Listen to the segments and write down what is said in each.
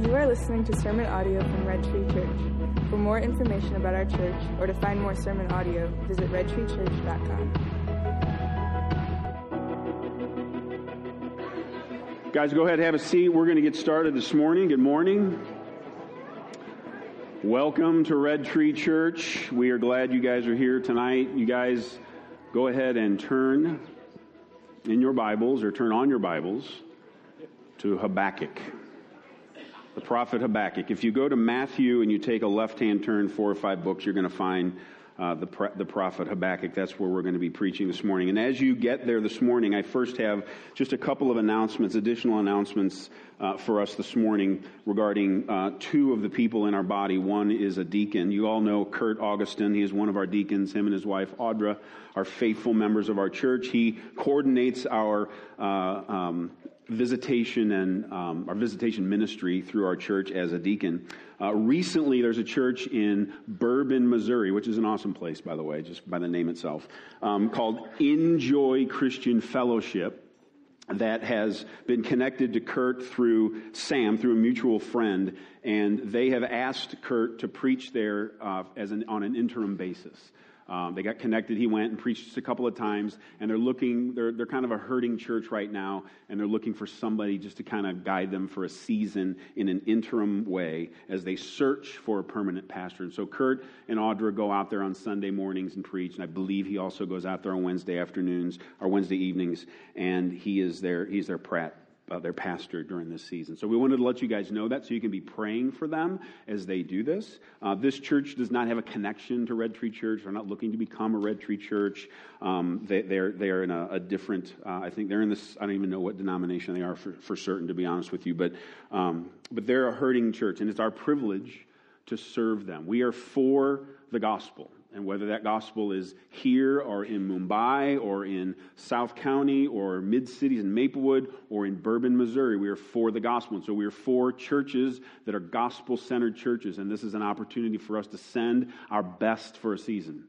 You are listening to sermon audio from Red Tree Church. For more information about our church or to find more sermon audio, visit redtreechurch.com. Guys, go ahead and have a seat. We're going to get started this morning. Good morning. Welcome to Red Tree Church. We are glad you guys are here tonight. You guys go ahead and turn in your Bibles or turn on your Bibles to Habakkuk the prophet Habakkuk. If you go to Matthew and you take a left hand turn four or five books, you're going to find uh, the, the prophet Habakkuk. That's where we're going to be preaching this morning. And as you get there this morning, I first have just a couple of announcements, additional announcements uh, for us this morning regarding uh, two of the people in our body. One is a deacon. You all know Kurt Augustin. He is one of our deacons. Him and his wife Audra are faithful members of our church. He coordinates our uh, um, visitation and um, our visitation ministry through our church as a deacon. Uh, recently, there's a church in Bourbon, Missouri, which is an awesome place, by the way, just by the name itself, um, called Enjoy Christian Fellowship that has been connected to Kurt through Sam, through a mutual friend, and they have asked Kurt to preach there uh, as an, on an interim basis. Um, they got connected. He went and preached a couple of times, and they're looking. They're they're kind of a hurting church right now, and they're looking for somebody just to kind of guide them for a season in an interim way as they search for a permanent pastor. And so Kurt and Audra go out there on Sunday mornings and preach, and I believe he also goes out there on Wednesday afternoons or Wednesday evenings, and he is there. He's their prat uh, their pastor during this season. So we wanted to let you guys know that so you can be praying for them as they do this. Uh, this church does not have a connection to Red Tree Church. They're not looking to become a Red Tree Church. Um, they, they're, they're in a, a different, uh, I think they're in this, I don't even know what denomination they are for, for certain, to be honest with you, but, um, but they're a hurting church, and it's our privilege to serve them. We are for the gospel. And whether that gospel is here or in Mumbai or in South County or mid cities in Maplewood or in Bourbon, Missouri, we are for the gospel. And so we are for churches that are gospel centered churches. And this is an opportunity for us to send our best for a season.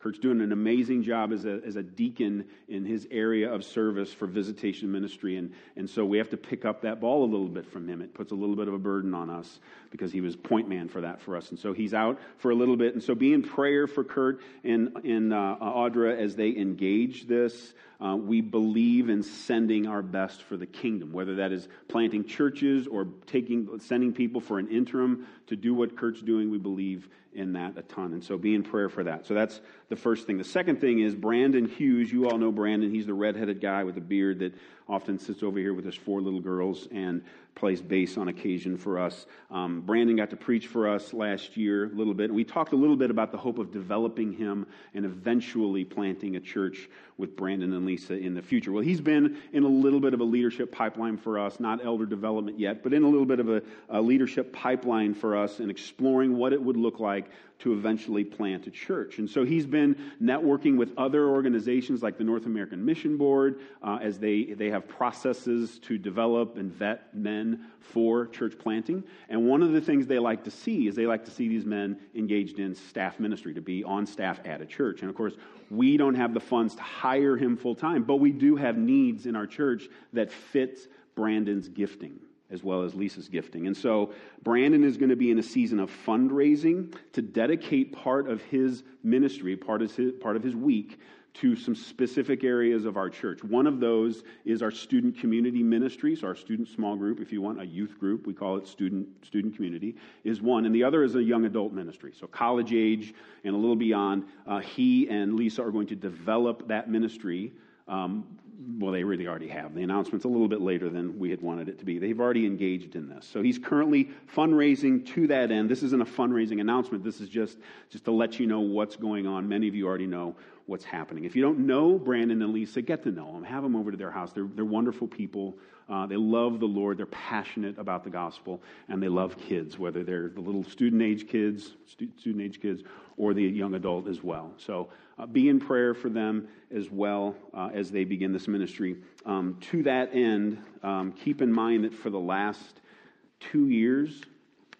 Kurt's doing an amazing job as a, as a deacon in his area of service for visitation ministry. And, and so we have to pick up that ball a little bit from him. It puts a little bit of a burden on us because he was point man for that for us. And so he's out for a little bit. And so be in prayer for Kurt and, and uh, Audra as they engage this. Uh, we believe in sending our best for the kingdom, whether that is planting churches or taking, sending people for an interim to do what Kurt's doing. We believe in that a ton. And so be in prayer for that. So that's the first thing. The second thing is Brandon Hughes. You all know Brandon. He's the redheaded guy with a beard that often sits over here with his four little girls and plays bass on occasion for us. Um, Brandon got to preach for us last year a little bit. And we talked a little bit about the hope of developing him and eventually planting a church with Brandon and Lisa in the future. Well, he's been in a little bit of a leadership pipeline for us, not elder development yet, but in a little bit of a, a leadership pipeline for us and exploring what it would look like to eventually plant a church. And so he's been networking with other organizations like the North American Mission Board uh, as they, they have processes to develop and vet men for church planting. And one of the things they like to see is they like to see these men engaged in staff ministry, to be on staff at a church. And of course, we don't have the funds to hire him full time, but we do have needs in our church that fit Brandon's gifting as well as Lisa's gifting. And so Brandon is going to be in a season of fundraising to dedicate part of his ministry, part of his, part of his week to some specific areas of our church. One of those is our student community ministry, so our student small group, if you want, a youth group, we call it student, student community, is one. And the other is a young adult ministry, so college age and a little beyond. Uh, he and Lisa are going to develop that ministry um, well, they really already have. The announcement's a little bit later than we had wanted it to be. They've already engaged in this. So he's currently fundraising to that end. This isn't a fundraising announcement. This is just, just to let you know what's going on. Many of you already know what's happening. If you don't know Brandon and Lisa, get to know them. Have them over to their house. They're, they're wonderful people. Uh, they love the Lord. They're passionate about the gospel, and they love kids, whether they're the little student age kids, stu- student age kids, or the young adult as well. So uh, be in prayer for them as well uh, as they begin this ministry. Um, to that end, um, keep in mind that for the last two years,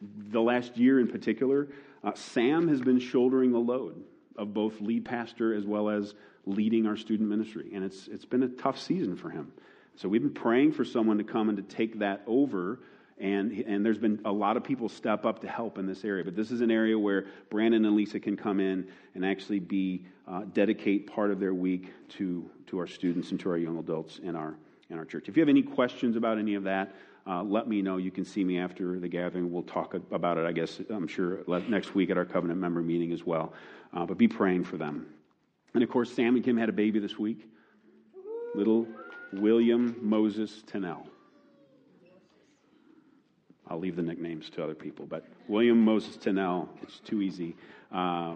the last year in particular, uh, Sam has been shouldering the load of both lead pastor as well as leading our student ministry. And it's, it's been a tough season for him. So we've been praying for someone to come and to take that over and, and there's been a lot of people step up to help in this area. But this is an area where Brandon and Lisa can come in and actually be uh, dedicate part of their week to, to our students and to our young adults in our, in our church. If you have any questions about any of that, uh, let me know. You can see me after the gathering. We'll talk about it, I guess, I'm sure, next week at our covenant member meeting as well. Uh, but be praying for them. And of course, Sam and Kim had a baby this week. Little William Moses Tennell. I'll leave the nicknames to other people, but William Moses Tennell, it's too easy. Uh,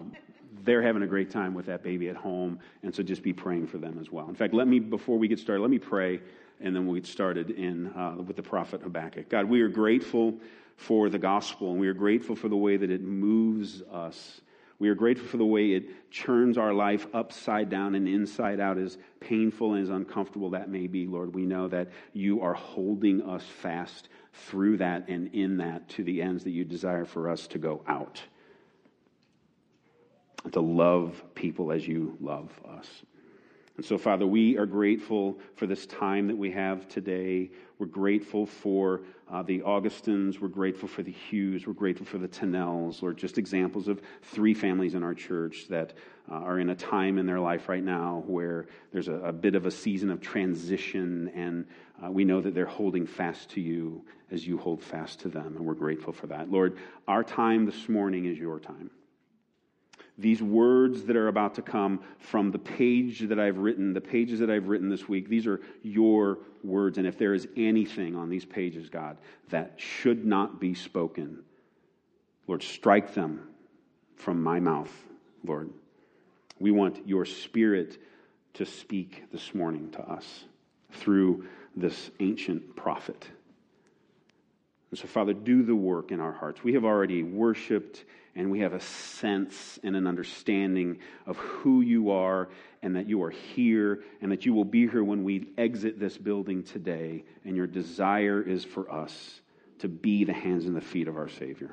they're having a great time with that baby at home, and so just be praying for them as well. In fact, let me, before we get started, let me pray, and then we'll get started in, uh, with the prophet Habakkuk. God, we are grateful for the gospel, and we are grateful for the way that it moves us we are grateful for the way it churns our life upside down and inside out, as painful and as uncomfortable that may be, Lord. We know that you are holding us fast through that and in that to the ends that you desire for us to go out. To love people as you love us. And so, Father, we are grateful for this time that we have today. We're grateful for uh, the Augustins. We're grateful for the Hughes. We're grateful for the Tennells, Lord, just examples of three families in our church that uh, are in a time in their life right now where there's a, a bit of a season of transition, and uh, we know that they're holding fast to you as you hold fast to them, and we're grateful for that. Lord, our time this morning is your time these words that are about to come from the page that I've written, the pages that I've written this week, these are your words. And if there is anything on these pages, God, that should not be spoken, Lord, strike them from my mouth, Lord. We want your spirit to speak this morning to us through this ancient prophet. And so, Father, do the work in our hearts. We have already worshiped and we have a sense and an understanding of who you are and that you are here and that you will be here when we exit this building today. And your desire is for us to be the hands and the feet of our Savior.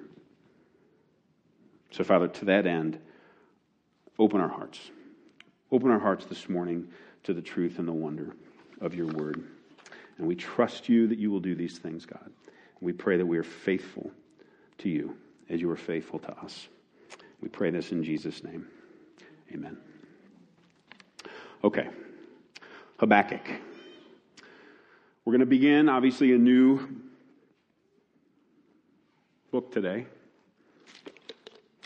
So, Father, to that end, open our hearts. Open our hearts this morning to the truth and the wonder of your word. And we trust you that you will do these things, God. We pray that we are faithful to you as you are faithful to us. We pray this in Jesus' name. Amen. Okay. Habakkuk. We're going to begin, obviously, a new book today.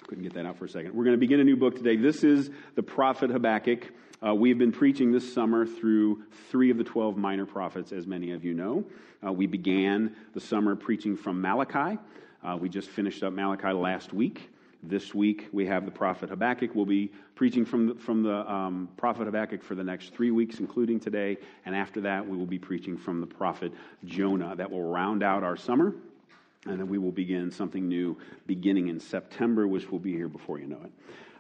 Couldn't get that out for a second. We're going to begin a new book today. This is the prophet Habakkuk. Uh, we've been preaching this summer through three of the 12 minor prophets, as many of you know. Uh, we began the summer preaching from Malachi. Uh, we just finished up Malachi last week. This week we have the prophet Habakkuk. We'll be preaching from the, from the um, prophet Habakkuk for the next three weeks, including today. And after that, we will be preaching from the prophet Jonah. That will round out our summer. And then we will begin something new beginning in September, which will be here before you know it.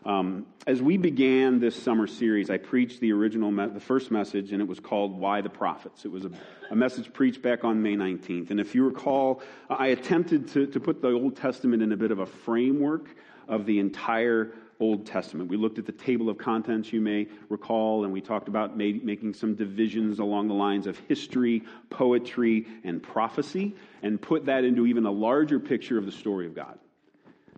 Um, as we began this summer series, I preached the original, me- the first message, and it was called Why the Prophets. It was a, a, message preached back on May 19th. And if you recall, I attempted to, to put the Old Testament in a bit of a framework of the entire Old Testament. We looked at the table of contents, you may recall, and we talked about making some divisions along the lines of history, poetry, and prophecy, and put that into even a larger picture of the story of God.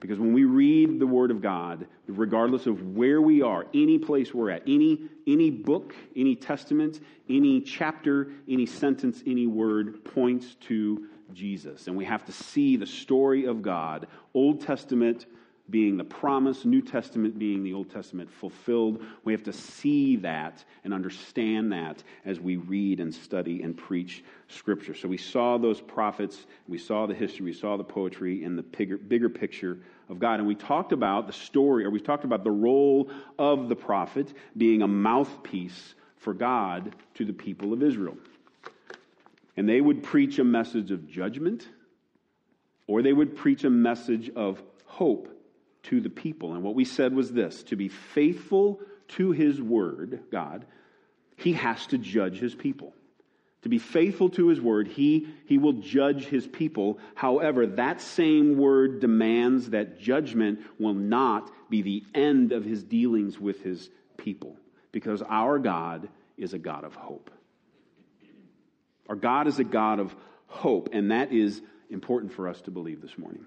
Because when we read the Word of God, regardless of where we are, any place we're at, any, any book, any testament, any chapter, any sentence, any word points to Jesus. And we have to see the story of God, Old Testament being the promise, New Testament being the Old Testament fulfilled. We have to see that and understand that as we read and study and preach Scripture. So we saw those prophets, we saw the history, we saw the poetry in the bigger, bigger picture of God. And we talked about the story, or we talked about the role of the prophet being a mouthpiece for God to the people of Israel. And they would preach a message of judgment, or they would preach a message of hope to the people. And what we said was this to be faithful to his word, God, he has to judge his people. To be faithful to his word, he, he will judge his people. However, that same word demands that judgment will not be the end of his dealings with his people. Because our God is a God of hope. Our God is a God of hope, and that is important for us to believe this morning.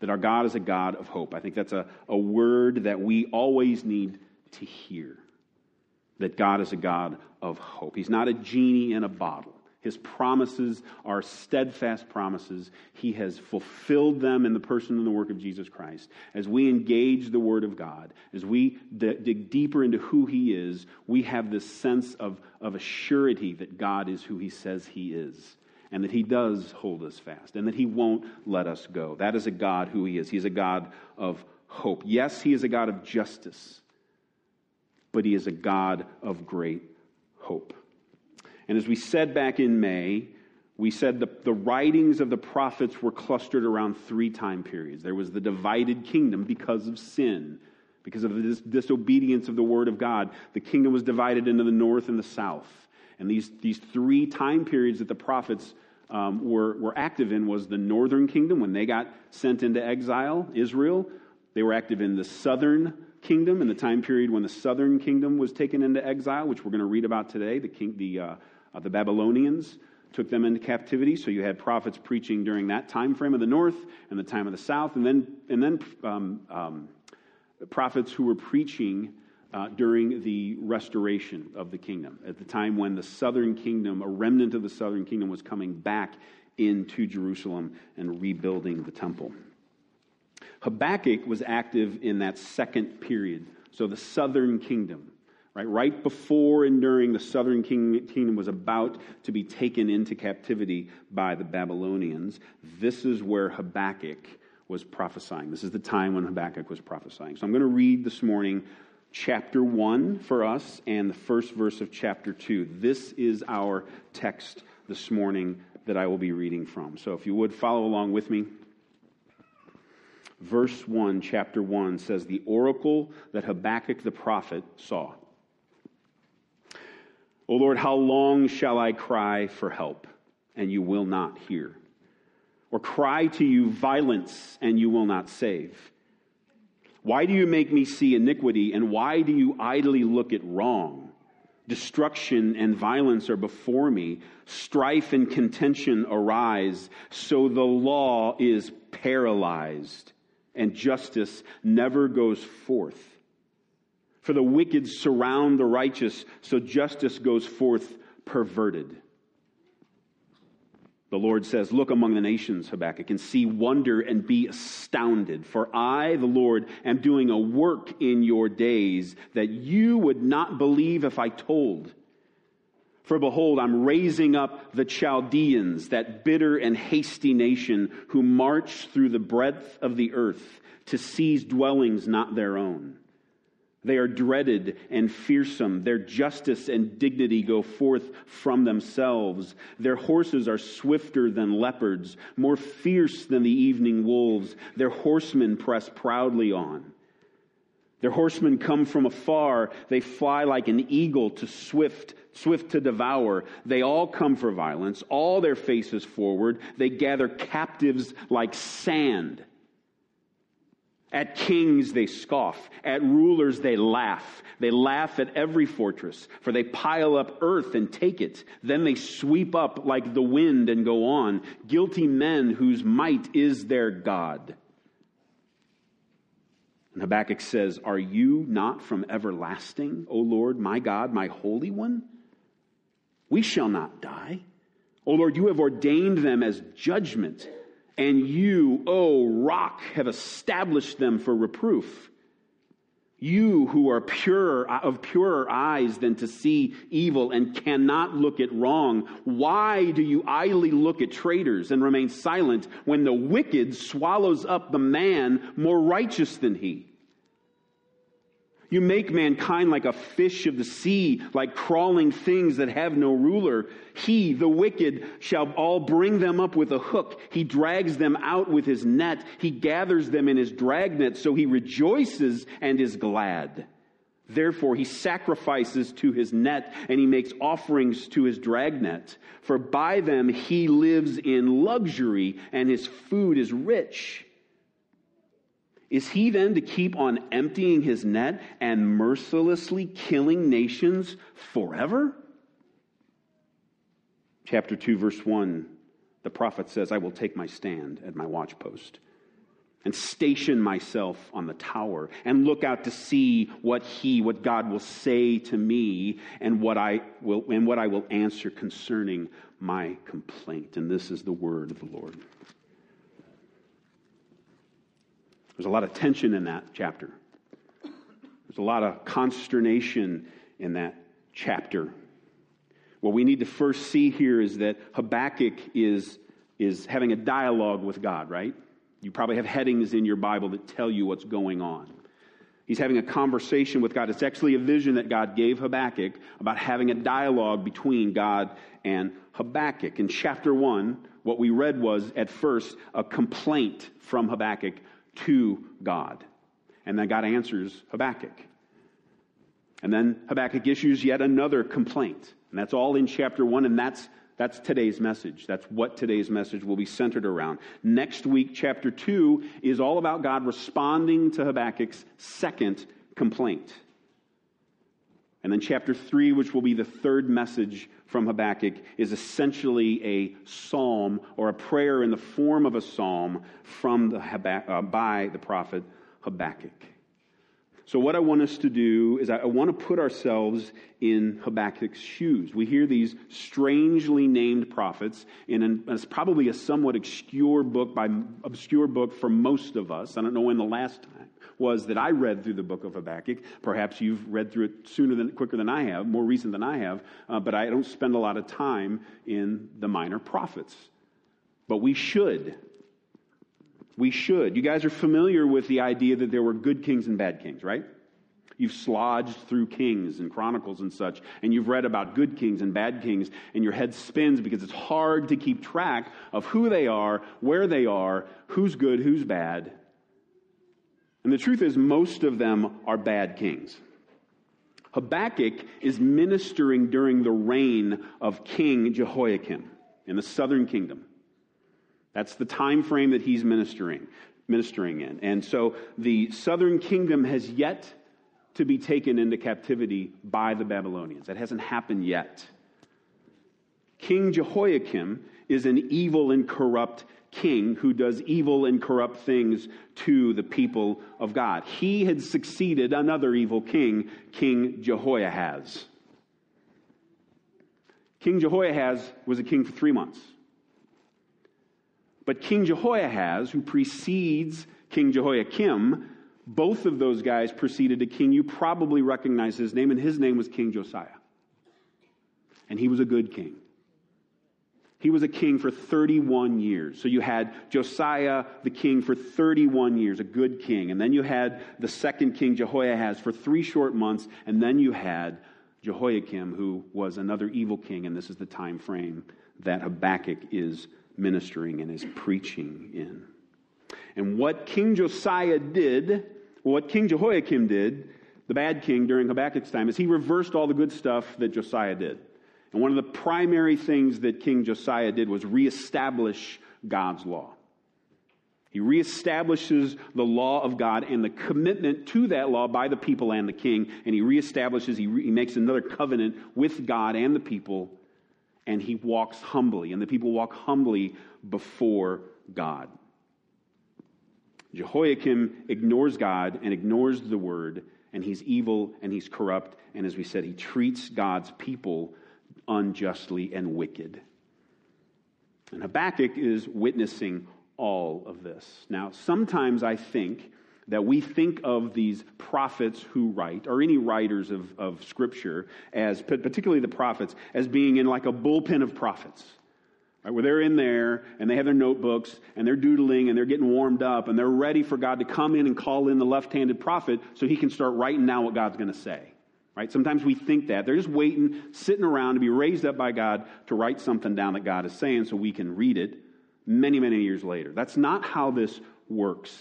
That our God is a God of hope. I think that's a, a word that we always need to hear. That God is a God of hope. He's not a genie in a bottle. His promises are steadfast promises. He has fulfilled them in the person and the work of Jesus Christ. As we engage the Word of God, as we d- dig deeper into who He is, we have this sense of, of a surety that God is who He says He is, and that He does hold us fast, and that He won't let us go. That is a God who He is. He is a God of hope. Yes, He is a God of justice, but He is a God of great hope. And as we said back in May, we said the, the writings of the prophets were clustered around three time periods. There was the divided kingdom because of sin, because of the dis- disobedience of the word of God. The kingdom was divided into the north and the south. And these, these three time periods that the prophets um, were, were active in was the northern kingdom when they got sent into exile, Israel. They were active in the southern kingdom in the time period when the southern kingdom was taken into exile, which we're going to read about today, the, king, the uh, uh, the Babylonians took them into captivity, so you had prophets preaching during that time frame of the north and the time of the south, and then, and then um, um, prophets who were preaching uh, during the restoration of the kingdom, at the time when the southern kingdom, a remnant of the southern kingdom, was coming back into Jerusalem and rebuilding the temple. Habakkuk was active in that second period, so the southern kingdom. Right, right before and during the southern kingdom was about to be taken into captivity by the Babylonians, this is where Habakkuk was prophesying. This is the time when Habakkuk was prophesying. So I'm going to read this morning chapter 1 for us and the first verse of chapter 2. This is our text this morning that I will be reading from. So if you would follow along with me. Verse 1, chapter 1 says, The oracle that Habakkuk the prophet saw. O Lord, how long shall I cry for help, and you will not hear? Or cry to you violence, and you will not save? Why do you make me see iniquity, and why do you idly look at wrong? Destruction and violence are before me. Strife and contention arise. So the law is paralyzed, and justice never goes forth. For the wicked surround the righteous, so justice goes forth perverted. The Lord says, Look among the nations, Habakkuk, and see wonder and be astounded. For I, the Lord, am doing a work in your days that you would not believe if I told. For behold, I'm raising up the Chaldeans, that bitter and hasty nation who march through the breadth of the earth to seize dwellings not their own. They are dreaded and fearsome. Their justice and dignity go forth from themselves. Their horses are swifter than leopards, more fierce than the evening wolves. Their horsemen press proudly on. Their horsemen come from afar. They fly like an eagle to swift, swift to devour. They all come for violence, all their faces forward. They gather captives like sand. At kings they scoff. At rulers they laugh. They laugh at every fortress, for they pile up earth and take it. Then they sweep up like the wind and go on. Guilty men whose might is their God. And Habakkuk says, Are you not from everlasting, O Lord, my God, my Holy One? We shall not die. O Lord, you have ordained them as judgment and you, O rock, have established them for reproof. You who are pure of purer eyes than to see evil and cannot look at wrong, why do you idly look at traitors and remain silent when the wicked swallows up the man more righteous than he? You make mankind like a fish of the sea, like crawling things that have no ruler. He, the wicked, shall all bring them up with a hook. He drags them out with his net. He gathers them in his dragnet, so he rejoices and is glad. Therefore, he sacrifices to his net and he makes offerings to his dragnet. For by them he lives in luxury and his food is rich. Is he then to keep on emptying his net and mercilessly killing nations forever? Chapter 2, verse 1. the prophet says, I will take my stand at my watchpost and station myself on the tower and look out to see what he what God will say to me and what I will and what I will answer concerning my complaint and this is the word of the Lord There's a lot of tension in that chapter there's a lot of consternation in that chapter what we need to first see here is that Habakkuk is is having a dialogue with God right you probably have headings in your Bible that tell you what's going on. He's having a conversation with God. It's actually a vision that God gave Habakkuk about having a dialogue between God and Habakkuk. In chapter 1, what we read was at first a complaint from Habakkuk to God. And then God answers Habakkuk. And then Habakkuk issues yet another complaint. And that's all in chapter 1, and that's that's today's message. That's what today's message will be centered around. Next week, chapter 2 is all about God responding to Habakkuk's second complaint. And then chapter 3, which will be the third message from Habakkuk, is essentially a psalm or a prayer in the form of a psalm from the uh, by the prophet Habakkuk. So, what I want us to do is I want to put ourselves in Habakkuk's shoes. We hear these strangely named prophets in an, it's probably a somewhat obscure book by obscure book for most of us. I don't know when the last was that I read through the book of Habakkuk. Perhaps you've read through it sooner than quicker than I have, more recent than I have. Uh, but I don't spend a lot of time in the minor prophets. But we should we should. You guys are familiar with the idea that there were good kings and bad kings, right? You've slodged through kings and chronicles and such, and you've read about good kings and bad kings, and your head spins because it's hard to keep track of who they are, where they are, who's good, who's bad. And the truth is, most of them are bad kings. Habakkuk is ministering during the reign of King Jehoiakim in the southern kingdom. That's the time frame that he's ministering, ministering in. And so the southern kingdom has yet to be taken into captivity by the Babylonians. That hasn't happened yet. King Jehoiakim is an evil and corrupt king who does evil and corrupt things to the people of God. He had succeeded another evil king, King Jehoiahaz. King Jehoiahaz was a king for three months. But King Jehoiahaz, who precedes King Jehoiakim, both of those guys preceded a king. You probably recognize his name, and his name was King Josiah. And he was a good king. He was a king for 31 years. So you had Josiah, the king, for 31 years, a good king. And then you had the second king, Jehoiahaz, for three short months. And then you had Jehoiakim, who was another evil king. And this is the time frame that Habakkuk is ministering and is preaching in. And what King Josiah did, what King Jehoiakim did, the bad king during Habakkuk's time, is he reversed all the good stuff that Josiah did. And one of the primary things that King Josiah did was reestablish God's law. He reestablishes the law of God and the commitment to that law by the people and the king. And he reestablishes, he, re- he makes another covenant with God and the people and he walks humbly, and the people walk humbly before God. Jehoiakim ignores God and ignores the word, and he's evil and he's corrupt, and as we said, he treats God's people unjustly and wicked. And Habakkuk is witnessing all of this. Now, sometimes I think that we think of these prophets who write, or any writers of, of Scripture, as particularly the prophets, as being in like a bullpen of prophets. Right, where they're in there and they have their notebooks and they're doodling and they're getting warmed up and they're ready for God to come in and call in the left handed prophet so he can start writing down what God's going to say. Right? Sometimes we think that. They're just waiting, sitting around to be raised up by God to write something down that God is saying so we can read it many, many years later. That's not how this works.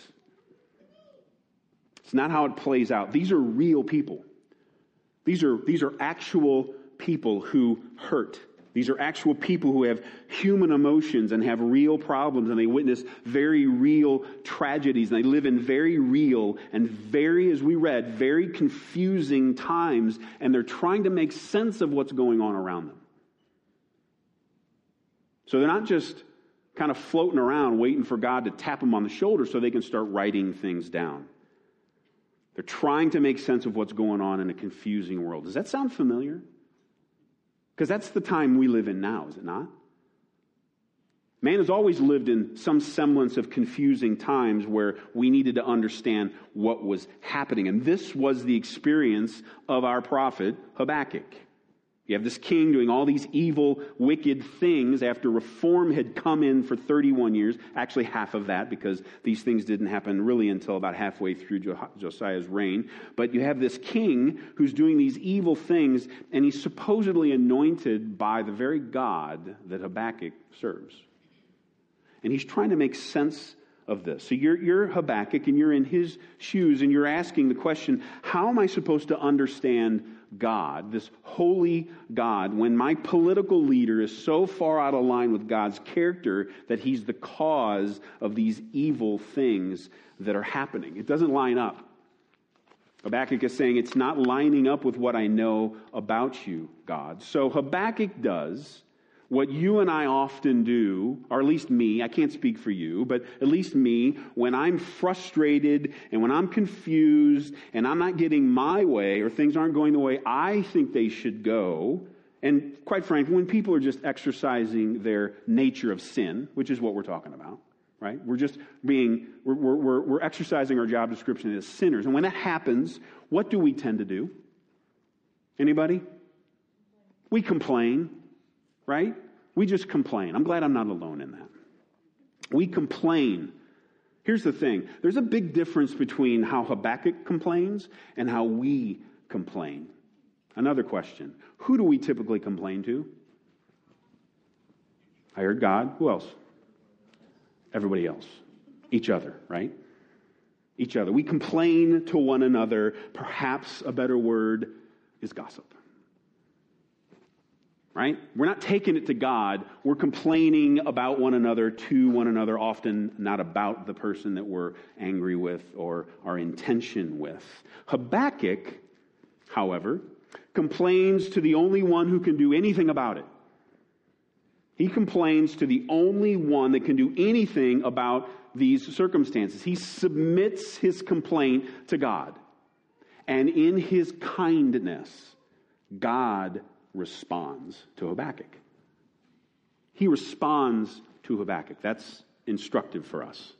It's not how it plays out. These are real people. These are, these are actual people who hurt. These are actual people who have human emotions and have real problems, and they witness very real tragedies, and they live in very real and very, as we read, very confusing times, and they're trying to make sense of what's going on around them. So they're not just kind of floating around waiting for God to tap them on the shoulder so they can start writing things down. They're trying to make sense of what's going on in a confusing world. Does that sound familiar? Because that's the time we live in now, is it not? Man has always lived in some semblance of confusing times where we needed to understand what was happening. And this was the experience of our prophet Habakkuk. You have this king doing all these evil, wicked things after reform had come in for 31 years. Actually, half of that, because these things didn't happen really until about halfway through Josiah's reign. But you have this king who's doing these evil things, and he's supposedly anointed by the very God that Habakkuk serves. And he's trying to make sense of this. So you're, you're Habakkuk, and you're in his shoes, and you're asking the question how am I supposed to understand? God, this holy God, when my political leader is so far out of line with God's character that he's the cause of these evil things that are happening. It doesn't line up. Habakkuk is saying it's not lining up with what I know about you, God. So Habakkuk does what you and I often do, or at least me, I can't speak for you, but at least me, when I'm frustrated and when I'm confused and I'm not getting my way or things aren't going the way I think they should go, and quite frankly, when people are just exercising their nature of sin, which is what we're talking about, right? We're just being, we're, we're, we're exercising our job description as sinners. And when that happens, what do we tend to do? Anybody? We complain right? We just complain. I'm glad I'm not alone in that. We complain. Here's the thing there's a big difference between how Habakkuk complains and how we complain. Another question Who do we typically complain to? I heard God. Who else? Everybody else. Each other, right? Each other. We complain to one another. Perhaps a better word is gossip right? We're not taking it to God. We're complaining about one another to one another, often not about the person that we're angry with or our intention with. Habakkuk, however, complains to the only one who can do anything about it. He complains to the only one that can do anything about these circumstances. He submits his complaint to God. And in his kindness, God responds to Habakkuk. He responds to Habakkuk. That's instructive for us.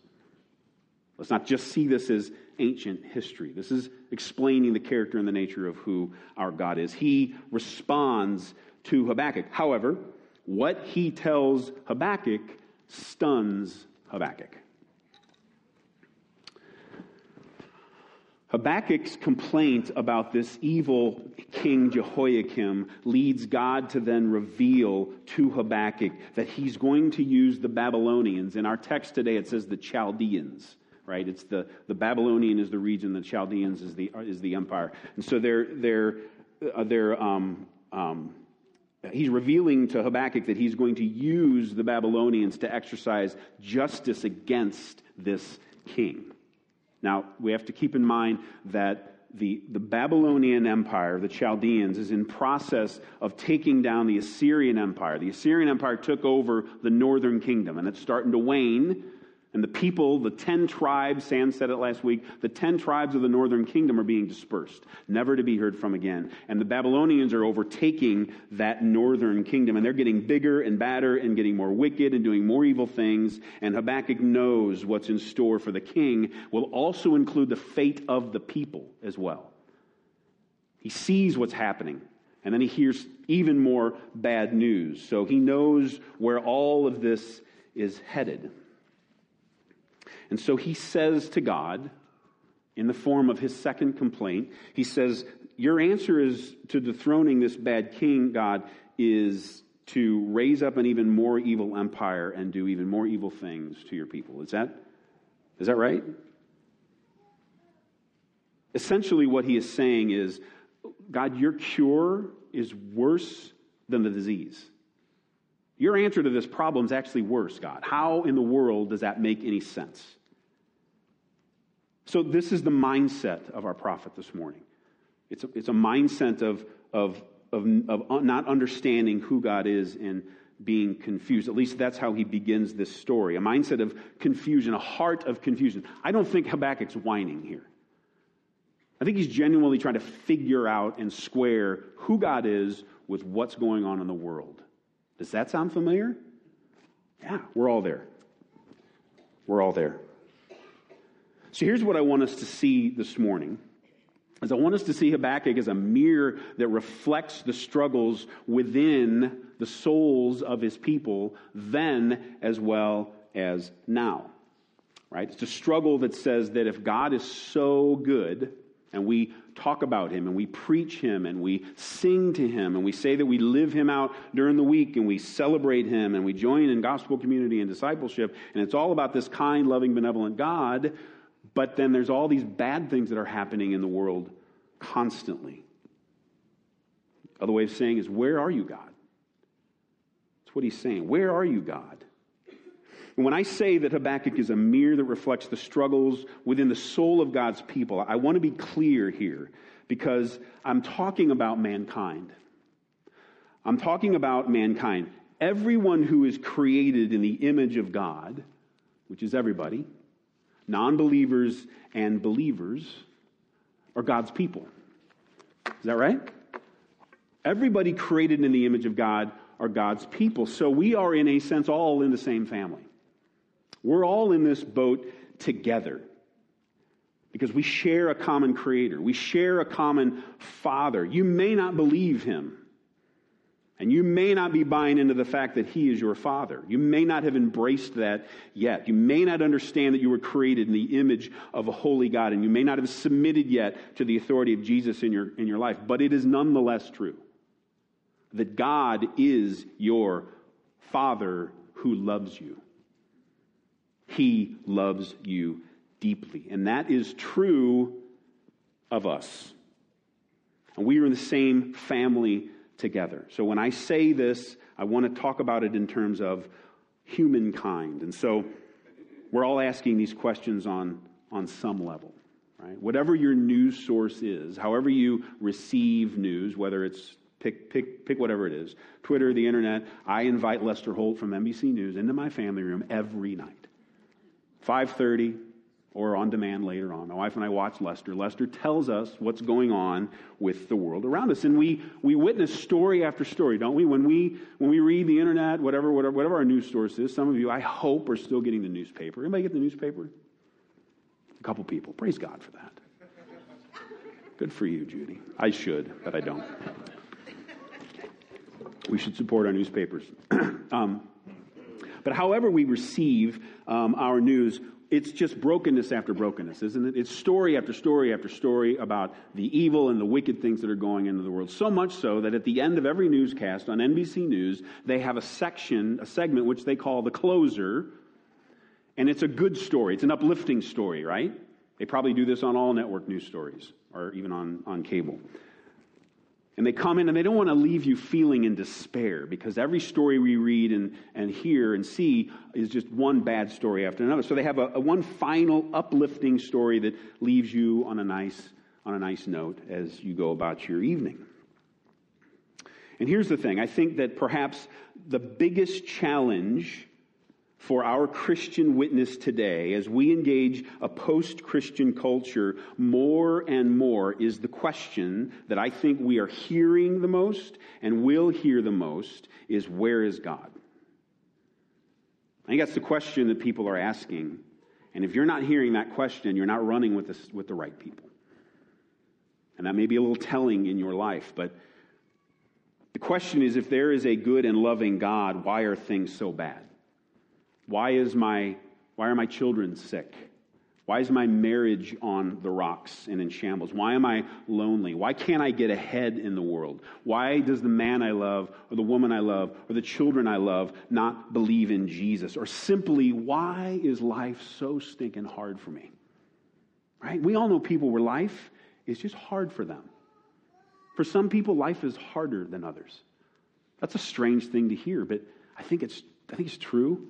Let's not just see this as ancient history. This is explaining the character and the nature of who our God is. He responds to Habakkuk. However, what he tells Habakkuk stuns Habakkuk. Habakkuk's complaint about this evil king Jehoiakim leads God to then reveal to Habakkuk that he's going to use the Babylonians. In our text today, it says the Chaldeans, right? It's the, the Babylonian is the region, the Chaldeans is the, is the empire. And so they're, they're, uh, they're, um, um, he's revealing to Habakkuk that he's going to use the Babylonians to exercise justice against this king. Now, we have to keep in mind that the, the Babylonian Empire, the Chaldeans, is in process of taking down the Assyrian Empire. The Assyrian Empire took over the northern kingdom, and it's starting to wane and the people, the 10 tribes, Sam said it last week, the 10 tribes of the northern kingdom are being dispersed, never to be heard from again. And the Babylonians are overtaking that northern kingdom, and they're getting bigger and badder and getting more wicked and doing more evil things. And Habakkuk knows what's in store for the king will also include the fate of the people as well. He sees what's happening. And then he hears even more bad news. So he knows where all of this is headed. And so he says to God, in the form of his second complaint, he says, Your answer is to dethroning this bad king, God, is to raise up an even more evil empire and do even more evil things to your people. Is that, is that right? Essentially, what he is saying is, God, your cure is worse than the disease. Your answer to this problem is actually worse, God. How in the world does that make any sense? So, this is the mindset of our prophet this morning. It's a, it's a mindset of, of, of, of not understanding who God is and being confused. At least that's how he begins this story a mindset of confusion, a heart of confusion. I don't think Habakkuk's whining here. I think he's genuinely trying to figure out and square who God is with what's going on in the world. Does that sound familiar? Yeah, we're all there. We're all there. So here's what I want us to see this morning. As I want us to see Habakkuk as a mirror that reflects the struggles within the souls of his people then as well as now. Right? It's a struggle that says that if God is so good, and we talk about him and we preach him and we sing to him and we say that we live him out during the week and we celebrate him and we join in gospel community and discipleship. And it's all about this kind loving benevolent god. But then there's all these bad things that are happening in the world constantly. Other way of saying is where are you god? That's what he's saying. Where are you god and when I say that Habakkuk is a mirror that reflects the struggles within the soul of God's people, I want to be clear here because I'm talking about mankind. I'm talking about mankind. Everyone who is created in the image of God, which is everybody, non believers and believers, are God's people. Is that right? Everybody created in the image of God are God's people. So we are, in a sense, all in the same family. We're all in this boat together because we share a common creator. We share a common father. You may not believe him. And you may not be buying into the fact that he is your father. You may not have embraced that yet. You may not understand that you were created in the image of a holy God, and you may not have submitted yet to the authority of Jesus in your, in your life. But it is nonetheless true that God is your father who loves you. He loves you deeply. And that is true of us. And we are in the same family together. So when I say this, I want to talk about it in terms of humankind. And so we're all asking these questions on, on some level. Right? Whatever your news source is, however you receive news, whether it's pick, pick, pick whatever it is, Twitter, the internet, I invite Lester Holt from NBC News into my family room every night. 5.30 or on demand later on. My wife and I watch Lester. Lester tells us what's going on with the world around us. And we, we witness story after story, don't we? When we when we read the internet, whatever, whatever, whatever our news source is, some of you, I hope, are still getting the newspaper. Anybody get the newspaper? A couple people. Praise God for that. Good for you, Judy. I should, but I don't. We should support our newspapers. um, but however we receive um, our news, it's just brokenness after brokenness, isn't it? It's story after story after story about the evil and the wicked things that are going into the world. So much so that at the end of every newscast on NBC News, they have a section, a segment, which they call the closer. And it's a good story. It's an uplifting story, right? They probably do this on all network news stories or even on, on cable. And they come in and they don't want to leave you feeling in despair because every story we read and, and hear and see is just one bad story after another. So they have a, a one final uplifting story that leaves you on a nice, on a nice note as you go about your evening. And here's the thing I think that perhaps the biggest challenge for our Christian witness today as we engage a post Christian culture more and more is the question that I think we are hearing the most and will hear the most is where is God? I think that's the question that people are asking. And if you're not hearing that question, you're not running with, with the right people. And that may be a little telling in your life, but the question is if there is a good and loving God, why are things so bad? Why is my why are my children sick? Why is my marriage on the rocks and in shambles? Why am I lonely? Why can't I get ahead in the world? Why does the man I love, or the woman I love, or the children I love not believe in Jesus? Or simply, why is life so stinking hard for me? Right? We all know people where life is just hard for them. For some people, life is harder than others. That's a strange thing to hear, but I think it's, I think it's true.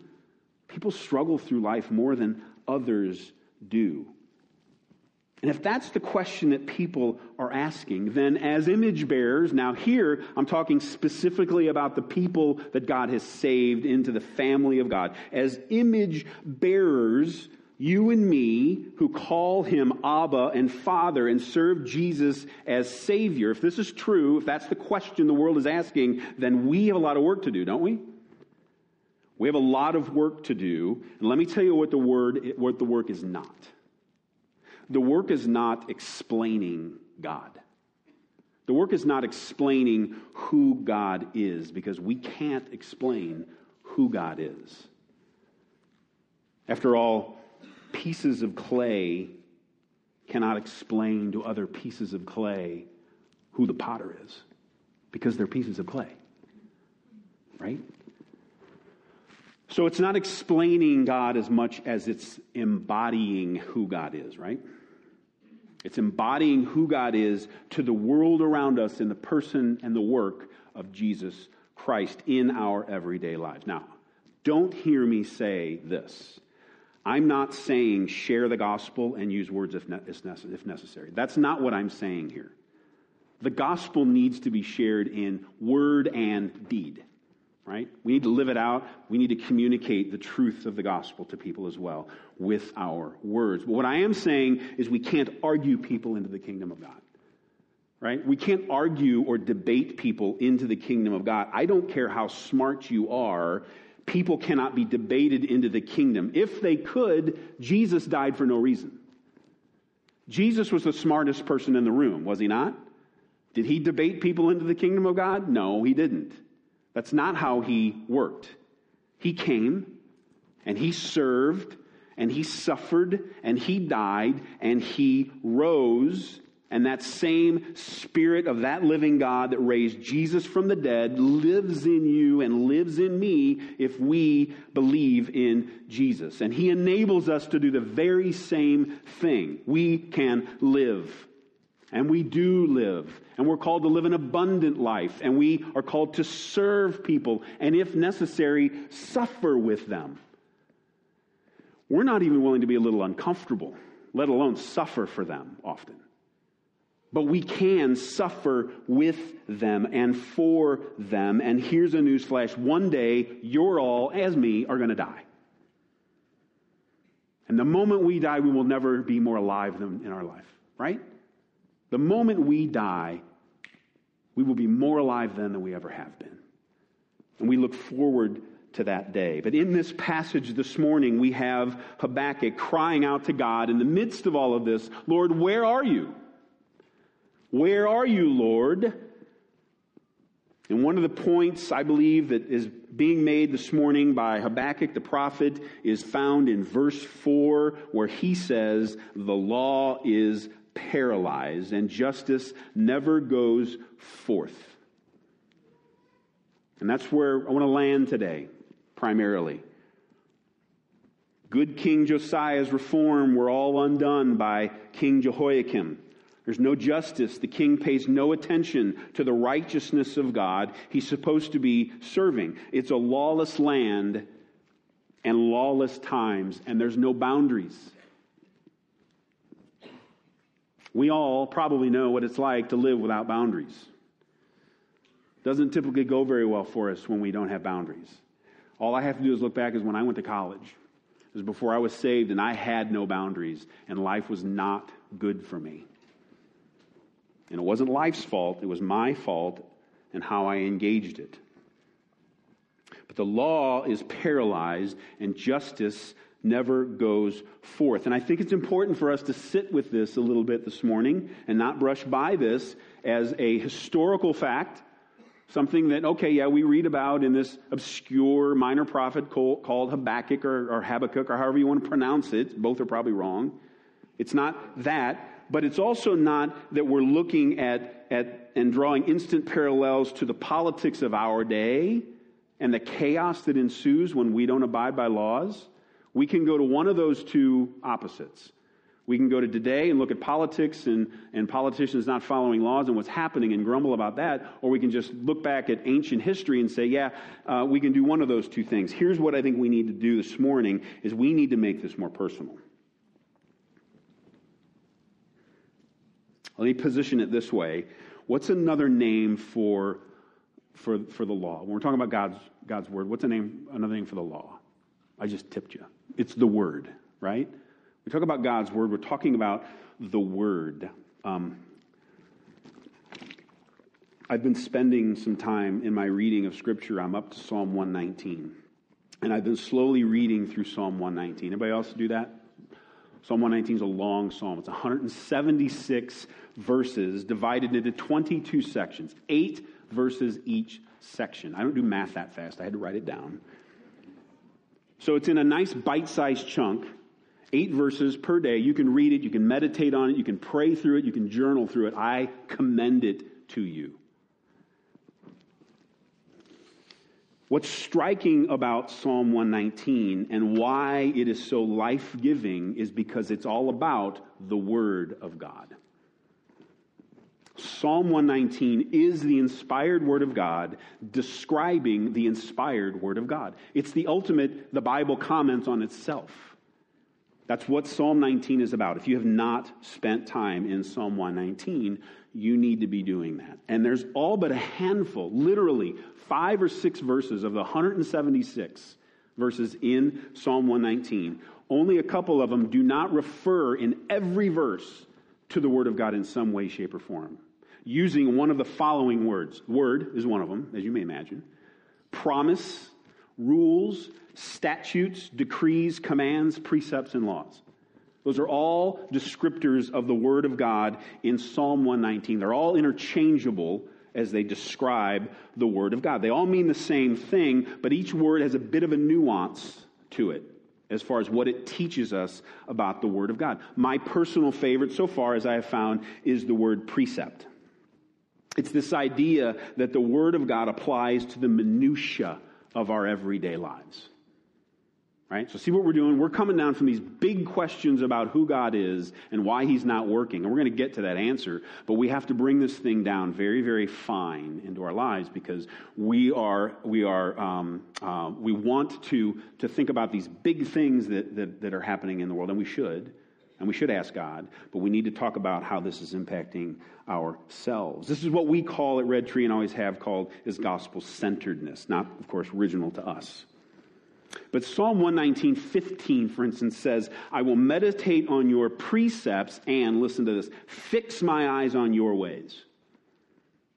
People struggle through life more than others do. And if that's the question that people are asking, then as image bearers, now here I'm talking specifically about the people that God has saved into the family of God. As image bearers, you and me who call him Abba and Father and serve Jesus as Savior, if this is true, if that's the question the world is asking, then we have a lot of work to do, don't we? We have a lot of work to do. And let me tell you what the word what the work is not. The work is not explaining God. The work is not explaining who God is because we can't explain who God is. After all, pieces of clay cannot explain to other pieces of clay who the potter is because they're pieces of clay. Right? So it's not explaining God as much as it's embodying who God is, right? It's embodying who God is to the world around us in the person and the work of Jesus Christ in our everyday lives. Now, don't hear me say this. I'm not saying share the gospel and use words if, necessary. That's not what I'm saying here. The gospel needs to be shared in word and deed right? We need to live it out. We need to communicate the truth of the gospel to people as well with our words. But what I am saying is we can't argue people into the kingdom of God. Right? We can't argue or debate people into the kingdom of God. I don't care how smart you are. People cannot be debated into the kingdom. If they could, Jesus died for no reason. Jesus was the smartest person in the room, was he not? Did he debate people into the kingdom of God? No, he didn't. That's not how he worked. He came and he served and he suffered and he died and he rose. And that same spirit of that living God that raised Jesus from the dead lives in you and lives in me if we believe in Jesus. And he enables us to do the very same thing. We can live. And we do live. And we're called to live an abundant life. And we are called to serve people. And if necessary, suffer with them. We're not even willing to be a little uncomfortable, let alone suffer for them often. But we can suffer with them and for them. And here's a newsflash one day, you're all, as me, are going to die. And the moment we die, we will never be more alive than in our life, right? The moment we die, we will be more alive then than we ever have been. And we look forward to that day. But in this passage this morning, we have Habakkuk crying out to God in the midst of all of this Lord, where are you? Where are you, Lord? And one of the points I believe that is being made this morning by Habakkuk the prophet is found in verse 4, where he says, The law is paralyzed, and justice never goes forth. And that's where I want to land today, primarily. Good King Josiah's reform were all undone by King Jehoiakim. There's no justice. The king pays no attention to the righteousness of God. He's supposed to be serving. It's a lawless land and lawless times, and there's no boundaries. We all probably know what it's like to live without boundaries. Doesn't typically go very well for us when we don't have boundaries. All I have to do is look back is when I went to college. It was before I was saved and I had no boundaries and life was not good for me. And it wasn't life's fault, it was my fault and how I engaged it. But the law is paralyzed and justice never goes forth. And I think it's important for us to sit with this a little bit this morning and not brush by this as a historical fact, something that, okay, yeah, we read about in this obscure minor prophet called Habakkuk or, Habakkuk or however you want to pronounce it. Both are probably wrong. It's not that, but it's also not that we're looking at, at and drawing instant parallels to the politics of our day and the chaos that ensues when we don't abide by laws. We can go to one of those two opposites. We can go to today and look at politics and, and politicians not following laws and what's happening and grumble about that, or we can just look back at ancient history and say, yeah, uh, we can do one of those two things. Here's what I think we need to do this morning is we need to make this more personal. Let me position it this way. What's another name for, for, for the law? When we're talking about God's, God's word, what's a name, another name for the law? I just tipped you. It's the word, right? We talk about God's word, we're talking about the word. Um, I've been spending some time in my reading of Scripture. I'm up to Psalm 119. And I've been slowly reading through Psalm 119. Anybody else do that? Psalm 119 is a long psalm. It's 176 verses divided into 22 sections, eight verses each section. I don't do math that fast, I had to write it down. So it's in a nice bite sized chunk, eight verses per day. You can read it, you can meditate on it, you can pray through it, you can journal through it. I commend it to you. What's striking about Psalm 119 and why it is so life giving is because it's all about the Word of God. Psalm 119 is the inspired Word of God describing the inspired Word of God. It's the ultimate, the Bible comments on itself. That's what Psalm 19 is about. If you have not spent time in Psalm 119, you need to be doing that. And there's all but a handful, literally five or six verses of the 176 verses in Psalm 119. Only a couple of them do not refer in every verse to the Word of God in some way, shape, or form, using one of the following words. Word is one of them, as you may imagine. Promise, rules, statutes, decrees, commands, precepts, and laws. Those are all descriptors of the Word of God in Psalm 119. They're all interchangeable as they describe the Word of God. They all mean the same thing, but each word has a bit of a nuance to it as far as what it teaches us about the Word of God. My personal favorite so far, as I have found, is the word precept. It's this idea that the Word of God applies to the minutiae of our everyday lives. Right? So, see what we're doing? We're coming down from these big questions about who God is and why He's not working. And we're going to get to that answer. But we have to bring this thing down very, very fine into our lives because we are, we are, um, uh, we want to, to think about these big things that, that, that are happening in the world, and we should. And we should ask God, but we need to talk about how this is impacting ourselves. This is what we call at Red Tree and always have called is gospel centeredness, not, of course, original to us. But Psalm 119, 15, for instance, says, I will meditate on your precepts and, listen to this, fix my eyes on your ways.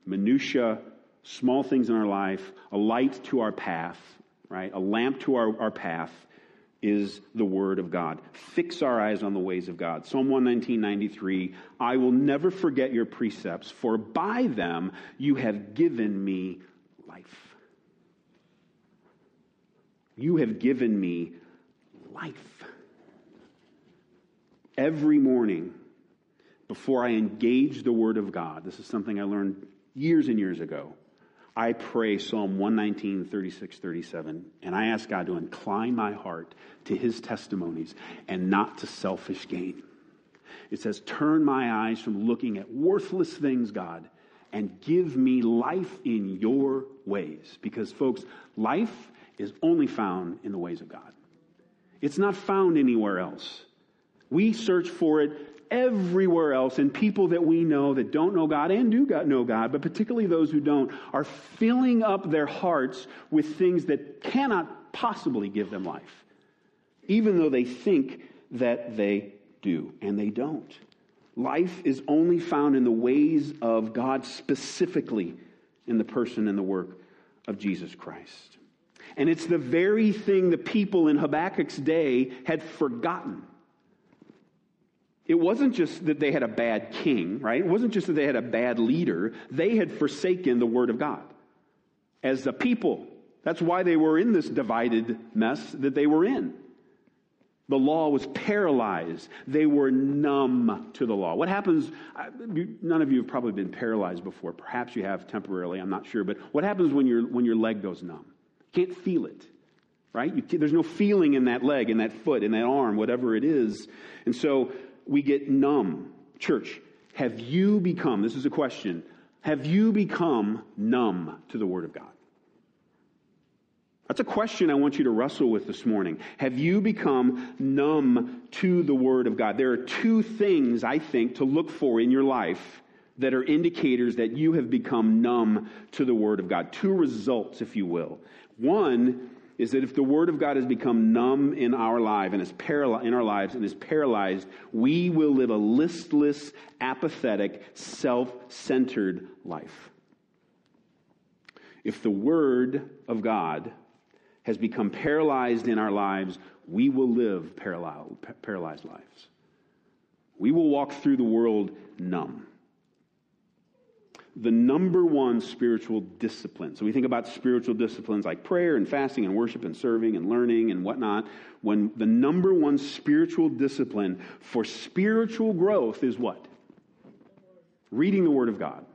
Minutia, small things in our life, a light to our path, right? A lamp to our, our path is the word of God. Fix our eyes on the ways of God. Psalm 119.93, I will never forget your precepts, for by them you have given me life. You have given me life. Every morning, before I engage the Word of God, this is something I learned years and years ago. I pray Psalm 119, 36, 37, and I ask God to incline my heart to His testimonies and not to selfish gain. It says, Turn my eyes from looking at worthless things, God, and give me life in your ways. Because, folks, life is only found in the ways of God. It's not found anywhere else. We search for it everywhere else, and people that we know that don't know God and do know God, but particularly those who don't, are filling up their hearts with things that cannot possibly give them life, even though they think that they do, and they don't. Life is only found in the ways of God, specifically in the person and the work of Jesus Christ. And it's the very thing the people in Habakkuk's day had forgotten. It wasn't just that they had a bad king, right? It wasn't just that they had a bad leader. They had forsaken the word of God as the people. That's why they were in this divided mess that they were in. The law was paralyzed. They were numb to the law. What happens? None of you have probably been paralyzed before. Perhaps you have temporarily. I'm not sure. But what happens when your when your leg goes numb? You Can't feel it, right? You, there's no feeling in that leg, in that foot, in that arm, whatever it is. And so we get numb. Church, have you become, this is a question, have you become numb to the Word of God? That's a question I want you to wrestle with this morning. Have you become numb to the Word of God? There are two things, I think, to look for in your life that are indicators that you have become numb to the Word of God. Two results, if you will. One is that if the Word of God has become numb in our life and is paral- in our lives and is paralyzed, we will live a listless, apathetic, self-centered life. If the Word of God has become paralyzed in our lives, we will live paralyzed lives. We will walk through the world numb. The number one spiritual discipline. So we think about spiritual disciplines like prayer and fasting and worship and serving and learning and whatnot. When the number one spiritual discipline for spiritual growth is what? Reading the Word of God.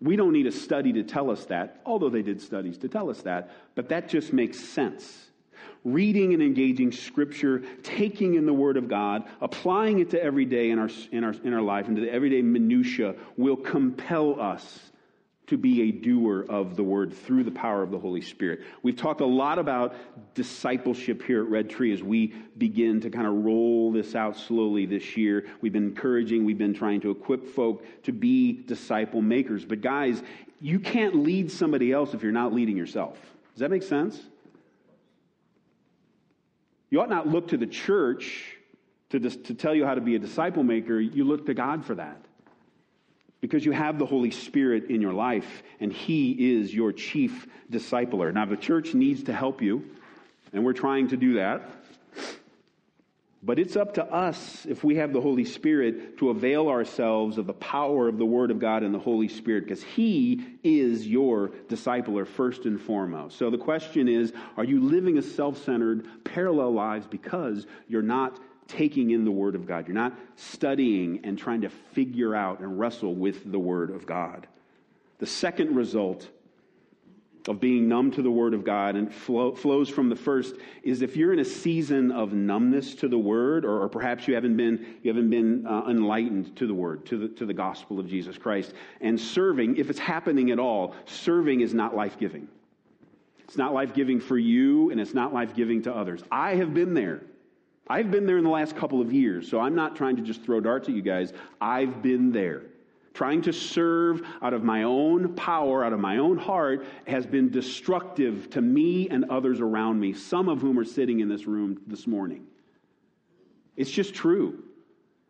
We don't need a study to tell us that, although they did studies to tell us that, but that just makes sense. Reading and engaging Scripture, taking in the Word of God, applying it to every day in our, in our, in our life, into the everyday minutiae, will compel us to be a doer of the word through the power of the Holy Spirit. We've talked a lot about discipleship here at Red Tree as we begin to kind of roll this out slowly this year. We've been encouraging, we've been trying to equip folk to be disciple makers. But guys, you can't lead somebody else if you're not leading yourself. Does that make sense? You ought not look to the church to, to tell you how to be a disciple maker. You look to God for that because you have the Holy Spirit in your life and He is your chief discipler. Now, the church needs to help you, and we're trying to do that. But it's up to us, if we have the Holy Spirit, to avail ourselves of the power of the Word of God and the Holy Spirit, because He is your discipler first and foremost. So the question is are you living a self centered, parallel lives because you're not taking in the Word of God. You're not studying and trying to figure out and wrestle with the Word of God. The second result of being numb to the Word of God and flow, flows from the first is if you're in a season of numbness to the Word, or, or perhaps you haven't been, you haven't been uh, enlightened to the Word, to the, to the gospel of Jesus Christ, and serving, if it's happening at all, serving is not life giving. It's not life giving for you, and it's not life giving to others. I have been there. I've been there in the last couple of years, so I'm not trying to just throw darts at you guys. I've been there. Trying to serve out of my own power, out of my own heart, has been destructive to me and others around me, some of whom are sitting in this room this morning. It's just true.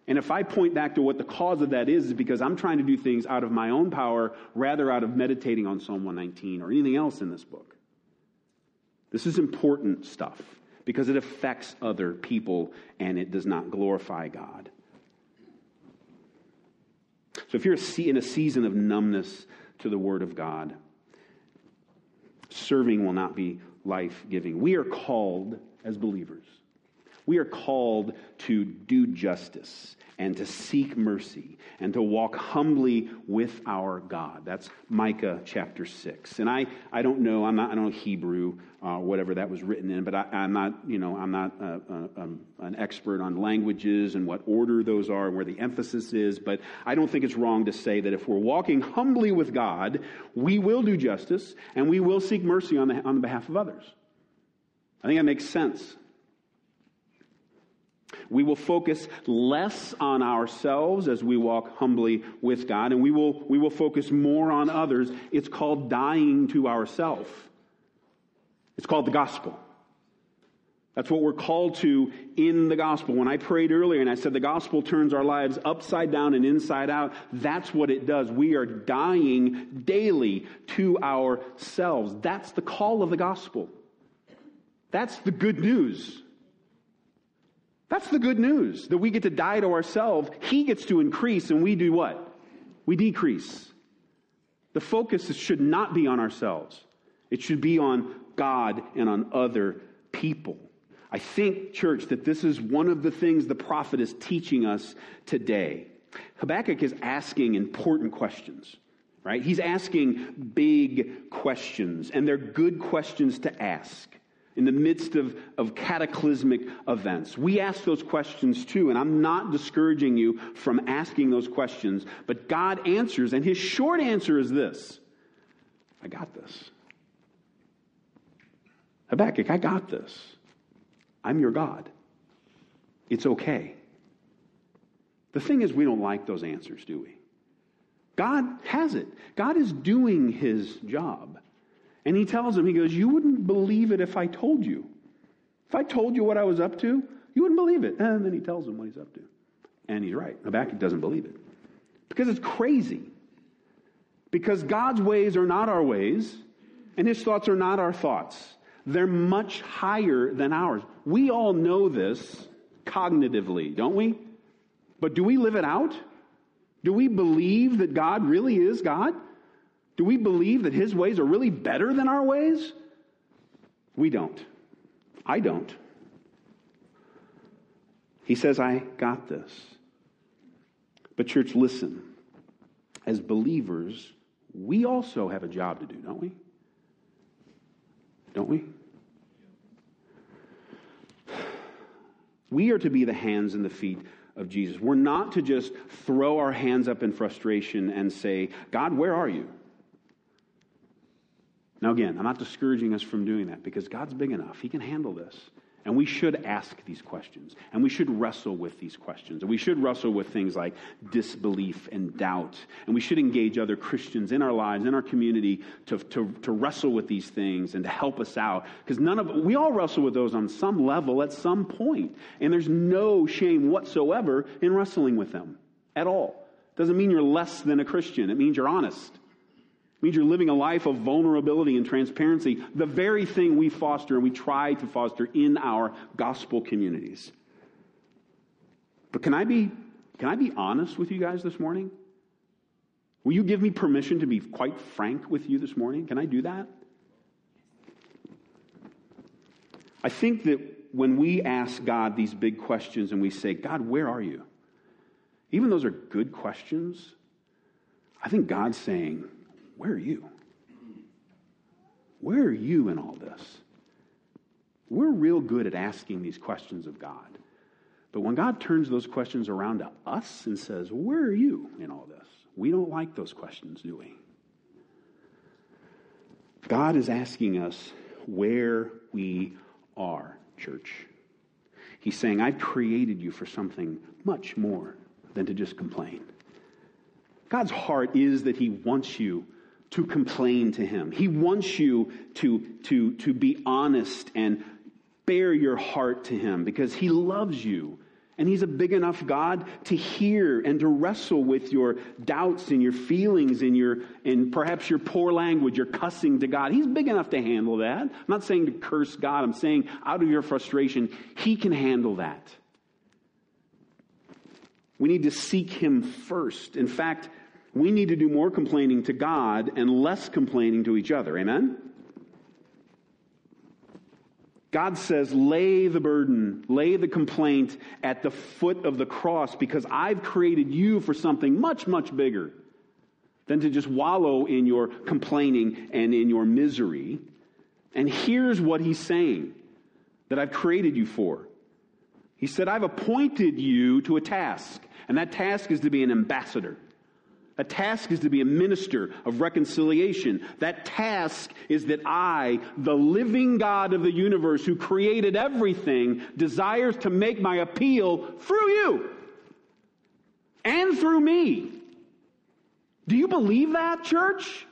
And if I point back to what the cause of that is, is because I'm trying to do things out of my own power rather out of meditating on Psalm 119 or anything else in this book. This is important stuff because it affects other people and it does not glorify God. So if you're in a season of numbness to the Word of God, serving will not be life giving. We are called as believers. We are called to do justice and to seek mercy and to walk humbly with our God. That's Micah chapter 6. And I, I don't know, I'm not, I don't know Hebrew, uh, whatever that was written in, but I, am not, you know, I'm not uh, uh, um, an expert on languages and what order those are and where the emphasis is, but I don't think it's wrong to say that if we're walking humbly with God, we will do justice and we will seek mercy on the, on the behalf of others. I think that makes sense. We will focus less on ourselves as we walk humbly with God, and we will, we will focus more on others. It's called dying to ourself. It's called the gospel. That's what we're called to in the gospel. When I prayed earlier and I said the gospel turns our lives upside down and inside out, that's what it does. We are dying daily to ourselves. That's the call of the gospel. That's the good news. That's the good news that we get to die to ourselves. He gets to increase, and we do what? We decrease. The focus should not be on ourselves, it should be on God and on other people. I think, church, that this is one of the things the prophet is teaching us today. Habakkuk is asking important questions, right? He's asking big questions, and they're good questions to ask in the midst of, of cataclysmic events? We ask those questions too, and I'm not discouraging you from asking those questions, but God answers, and his short answer is this I got this. Habakkuk, I got this. I'm your God. It's okay. The thing is, we don't like those answers, do we? God has it. God is doing his job. And he tells him, he goes, You wouldn't believe it if I told you. If I told you what I was up to, you wouldn't believe it. And then he tells him what he's up to. And he's right. Habakkuk doesn't believe it. Because it's crazy. Because God's ways are not our ways, and his thoughts are not our thoughts. They're much higher than ours. We all know this cognitively, don't we? But do we live it out? Do we believe that God really is God? Do we believe that his ways are really better than our ways? We don't. I don't. He says, I got this. But, church, listen. As believers, we also have a job to do, don't we? Don't we? We are to be the hands and the feet of Jesus. We're not to just throw our hands up in frustration and say, God, where are you? Now, again, I'm not discouraging us from doing that because God's big enough. He can handle this. And we should ask these questions. And we should wrestle with these questions. And we should wrestle with things like disbelief and doubt. And we should engage other Christians in our lives, in our community, to, to, to wrestle with these things and to help us out. Because none of we all wrestle with those on some level at some point. And there's no shame whatsoever in wrestling with them at all. Doesn't mean you're less than a Christian. It means you're honest. Means you're living a life of vulnerability and transparency, the very thing we foster and we try to foster in our gospel communities. But can I be, can I be honest with you guys this morning? Will you give me permission to be quite frank with you this morning? Can I do that? I think that when we ask God these big questions and we say, God, where are you? Even those are good questions. I think God's saying, where are you? Where are you in all this? We're real good at asking these questions of God. But when God turns those questions around to us and says, Where are you in all this? We don't like those questions, do we? God is asking us where we are, church. He's saying, I've created you for something much more than to just complain. God's heart is that He wants you to complain to him. He wants you to, to, to be honest and bare your heart to him because he loves you. And he's a big enough God to hear and to wrestle with your doubts and your feelings and your and perhaps your poor language, your cussing to God. He's big enough to handle that. I'm not saying to curse God. I'm saying out of your frustration, he can handle that. We need to seek him first. In fact, we need to do more complaining to God and less complaining to each other. Amen? God says, lay the burden, lay the complaint at the foot of the cross because I've created you for something much, much bigger than to just wallow in your complaining and in your misery. And here's what he's saying that I've created you for. He said, I've appointed you to a task, and that task is to be an ambassador. A task is to be a minister of reconciliation. That task is that I, the living God of the universe who created everything, desires to make my appeal through you and through me. Do you believe that, church?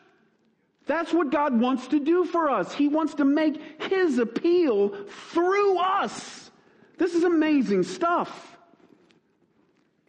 That's what God wants to do for us. He wants to make His appeal through us. This is amazing stuff.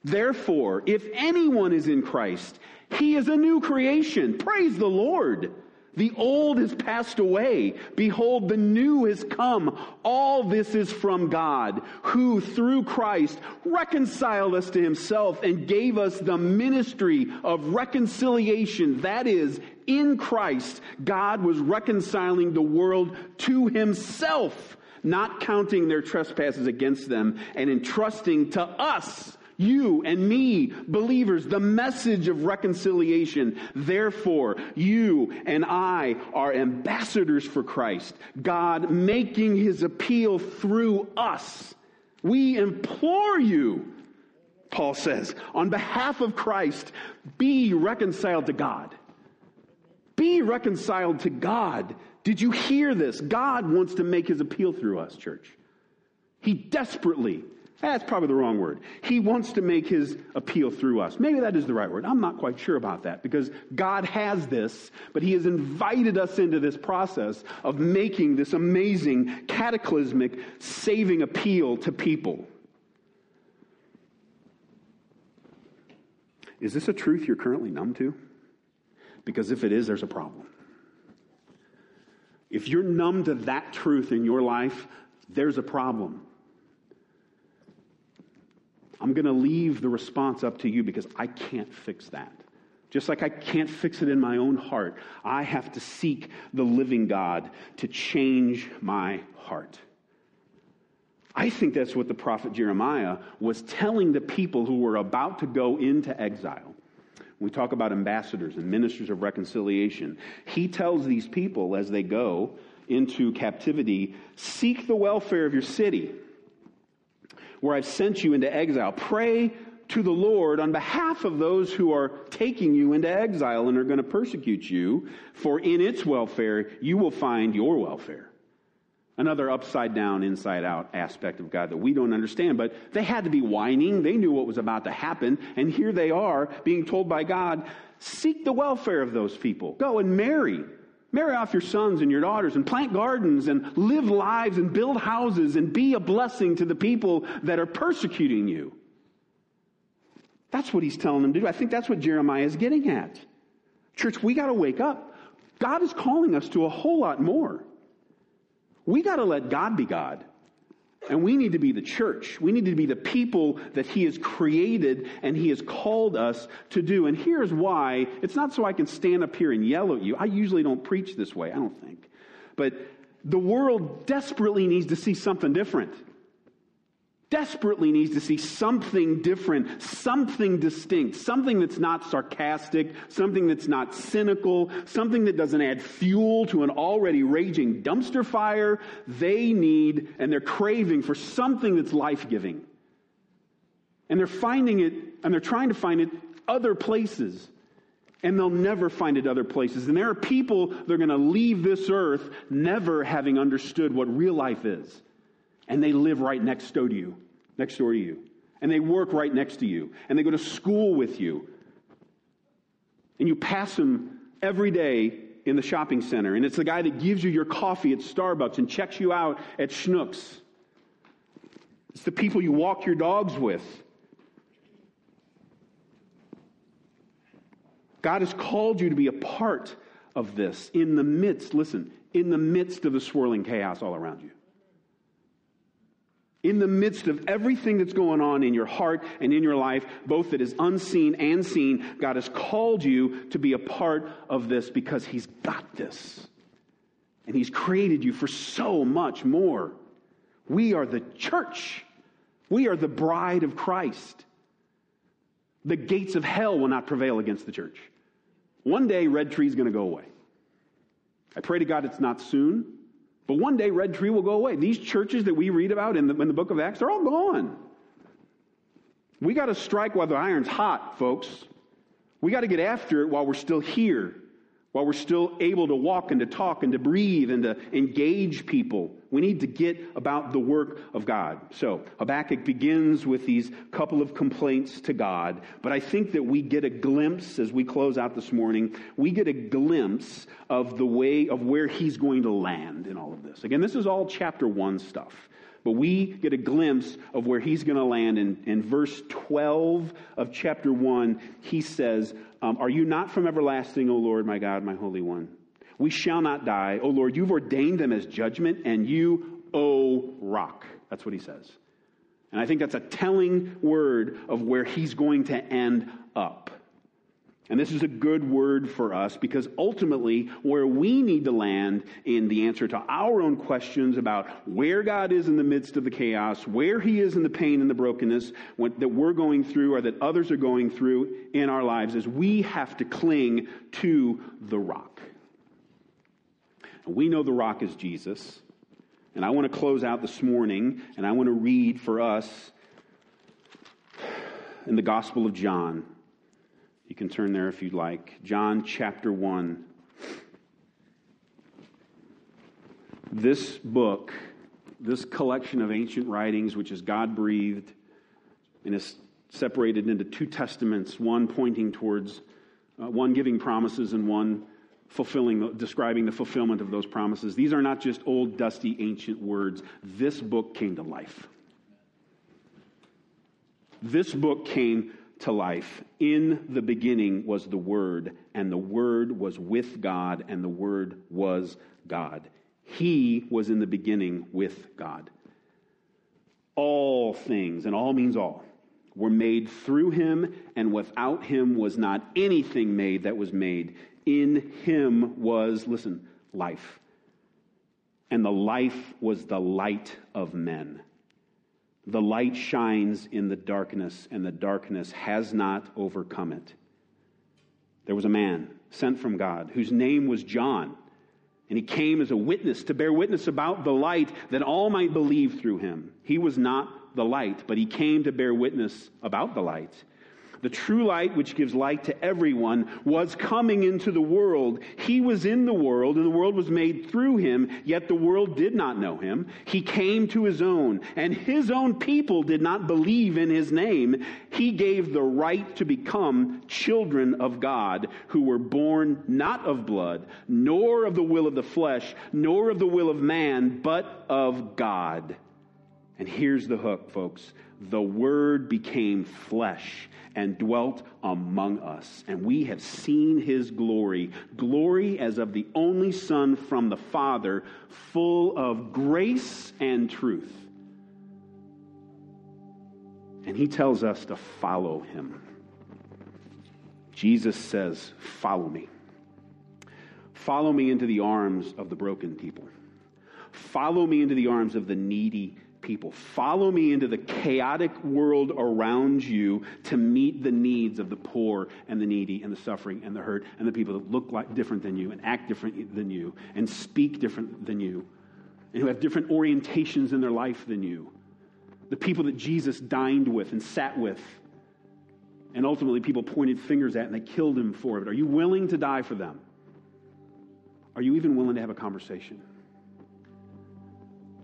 Therefore, if anyone is in Christ, he is a new creation. Praise the Lord. The old has passed away. Behold, the new has come. All this is from God, who through Christ reconciled us to himself and gave us the ministry of reconciliation. That is, in Christ, God was reconciling the world to himself, not counting their trespasses against them and entrusting to us you and me, believers, the message of reconciliation. Therefore, you and I are ambassadors for Christ, God making his appeal through us. We implore you, Paul says, on behalf of Christ, be reconciled to God. Be reconciled to God. Did you hear this? God wants to make his appeal through us, church. He desperately, that's probably the wrong word. He wants to make his appeal through us. Maybe that is the right word. I'm not quite sure about that because God has this, but he has invited us into this process of making this amazing, cataclysmic, saving appeal to people. Is this a truth you're currently numb to? Because if it is, there's a problem. If you're numb to that truth in your life, there's a problem. I'm going to leave the response up to you because I can't fix that. Just like I can't fix it in my own heart, I have to seek the living God to change my heart. I think that's what the prophet Jeremiah was telling the people who were about to go into exile. We talk about ambassadors and ministers of reconciliation. He tells these people as they go into captivity seek the welfare of your city where I've sent you into exile. Pray to the Lord on behalf of those who are taking you into exile and are going to persecute you, for in its welfare you will find your welfare. Another upside down, inside out aspect of God that we don't understand. But they had to be whining. They knew what was about to happen. And here they are being told by God, seek the welfare of those people. Go and marry. Marry off your sons and your daughters and plant gardens and live lives and build houses and be a blessing to the people that are persecuting you. That's what he's telling them to do. I think that's what Jeremiah is getting at. Church, we got to wake up. God is calling us to a whole lot more. We got to let God be God. And we need to be the church. We need to be the people that He has created and He has called us to do. And here's why it's not so I can stand up here and yell at you. I usually don't preach this way, I don't think. But the world desperately needs to see something different desperately needs to see something different, something distinct, something that's not sarcastic, something that's not cynical, something that doesn't add fuel to an already raging dumpster fire. They need and they're craving for something that's life giving. And they're finding it, and they're trying to find it other places. And they'll never find it other places. And there are people that are going to leave this earth never having understood what real life is and they live right next door to you, next door to you. And they work right next to you, and they go to school with you. And you pass them every day in the shopping center, and it's the guy that gives you your coffee at Starbucks and checks you out at Schnucks. It's the people you walk your dogs with. God has called you to be a part of this in the midst, listen, in the midst of the swirling chaos all around you in the midst of everything that's going on in your heart and in your life, both that is unseen and seen, God has called you to be a part of this because He's got this. And He's created you for so much more. We are the church, we are the bride of Christ. The gates of hell will not prevail against the church. One day, Red Tree is going to go away. I pray to God it's not soon. But one day, Red Tree will go away. These churches that we read about in the, in the book of Acts, they're all gone. We got to strike while the iron's hot, folks. We got to get after it while we're still here while we're still able to walk and to talk and to breathe and to engage people. We need to get about the work of God. So Habakkuk begins with these couple of complaints to God, but I think that we get a glimpse as we close out this morning, we get a glimpse of the way of where he's going to land in all of this. Again, this is all chapter one stuff. But we get a glimpse of where he's going to land. In, in verse 12 of chapter 1, he says, um, Are you not from everlasting, O Lord, my God, my Holy One? We shall not die. O Lord, you've ordained them as judgment, and you, O rock. That's what he says. And I think that's a telling word of where he's going to end up. And this is a good word for us because ultimately, where we need to land in the answer to our own questions about where God is in the midst of the chaos, where He is in the pain and the brokenness that we're going through or that others are going through in our lives, is we have to cling to the rock. We know the rock is Jesus. And I want to close out this morning and I want to read for us in the Gospel of John. You can turn there if you'd like. John chapter 1. This book, this collection of ancient writings, which is God breathed and is separated into two testaments, one pointing towards, uh, one giving promises and one fulfilling, describing the fulfillment of those promises. These are not just old, dusty, ancient words. This book came to life. This book came to life. In the beginning was the Word, and the Word was with God, and the Word was God. He was in the beginning with God. All things, and all means all, were made through him, and without him was not anything made that was made. In him was, listen, life. And the life was the light of men. The light shines in the darkness, and the darkness has not overcome it. There was a man sent from God whose name was John, and he came as a witness to bear witness about the light that all might believe through him. He was not the light, but he came to bear witness about the light. The true light, which gives light to everyone, was coming into the world. He was in the world, and the world was made through him, yet the world did not know him. He came to his own, and his own people did not believe in his name. He gave the right to become children of God, who were born not of blood, nor of the will of the flesh, nor of the will of man, but of God. And here's the hook, folks. The Word became flesh and dwelt among us. And we have seen his glory, glory as of the only Son from the Father, full of grace and truth. And he tells us to follow him. Jesus says, Follow me. Follow me into the arms of the broken people. Follow me into the arms of the needy people. Follow me into the chaotic world around you to meet the needs of the poor and the needy and the suffering and the hurt and the people that look like different than you and act different than you and speak different than you and who have different orientations in their life than you. The people that Jesus dined with and sat with. And ultimately, people pointed fingers at and they killed him for it. Are you willing to die for them? Are you even willing to have a conversation?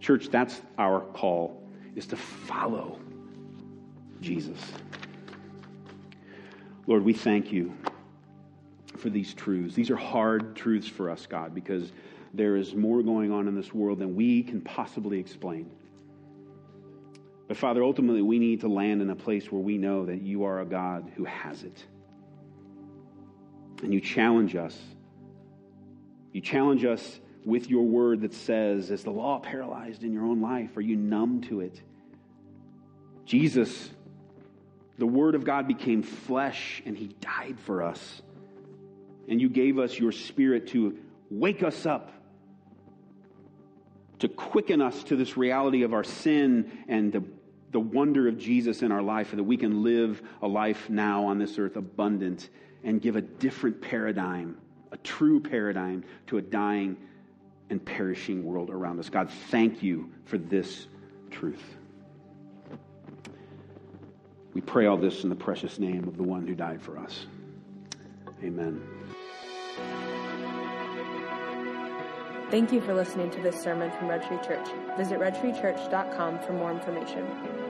Church, that's our call, is to follow Jesus. Lord, we thank you for these truths. These are hard truths for us, God, because there is more going on in this world than we can possibly explain. But Father, ultimately, we need to land in a place where we know that you are a God who has it. And you challenge us. You challenge us with your word that says, Is the law paralyzed in your own life? Are you numb to it? Jesus, the word of God became flesh and he died for us. And you gave us your spirit to wake us up, to quicken us to this reality of our sin and the, the wonder of Jesus in our life, and that we can live a life now on this earth abundant and give a different paradigm, a true paradigm to a dying and perishing world around us. God, thank you for this truth. We pray all this in the precious name of the one who died for us. Amen. Thank you for listening to this sermon from Red Tree Church. Visit redtreechurch.com for more information.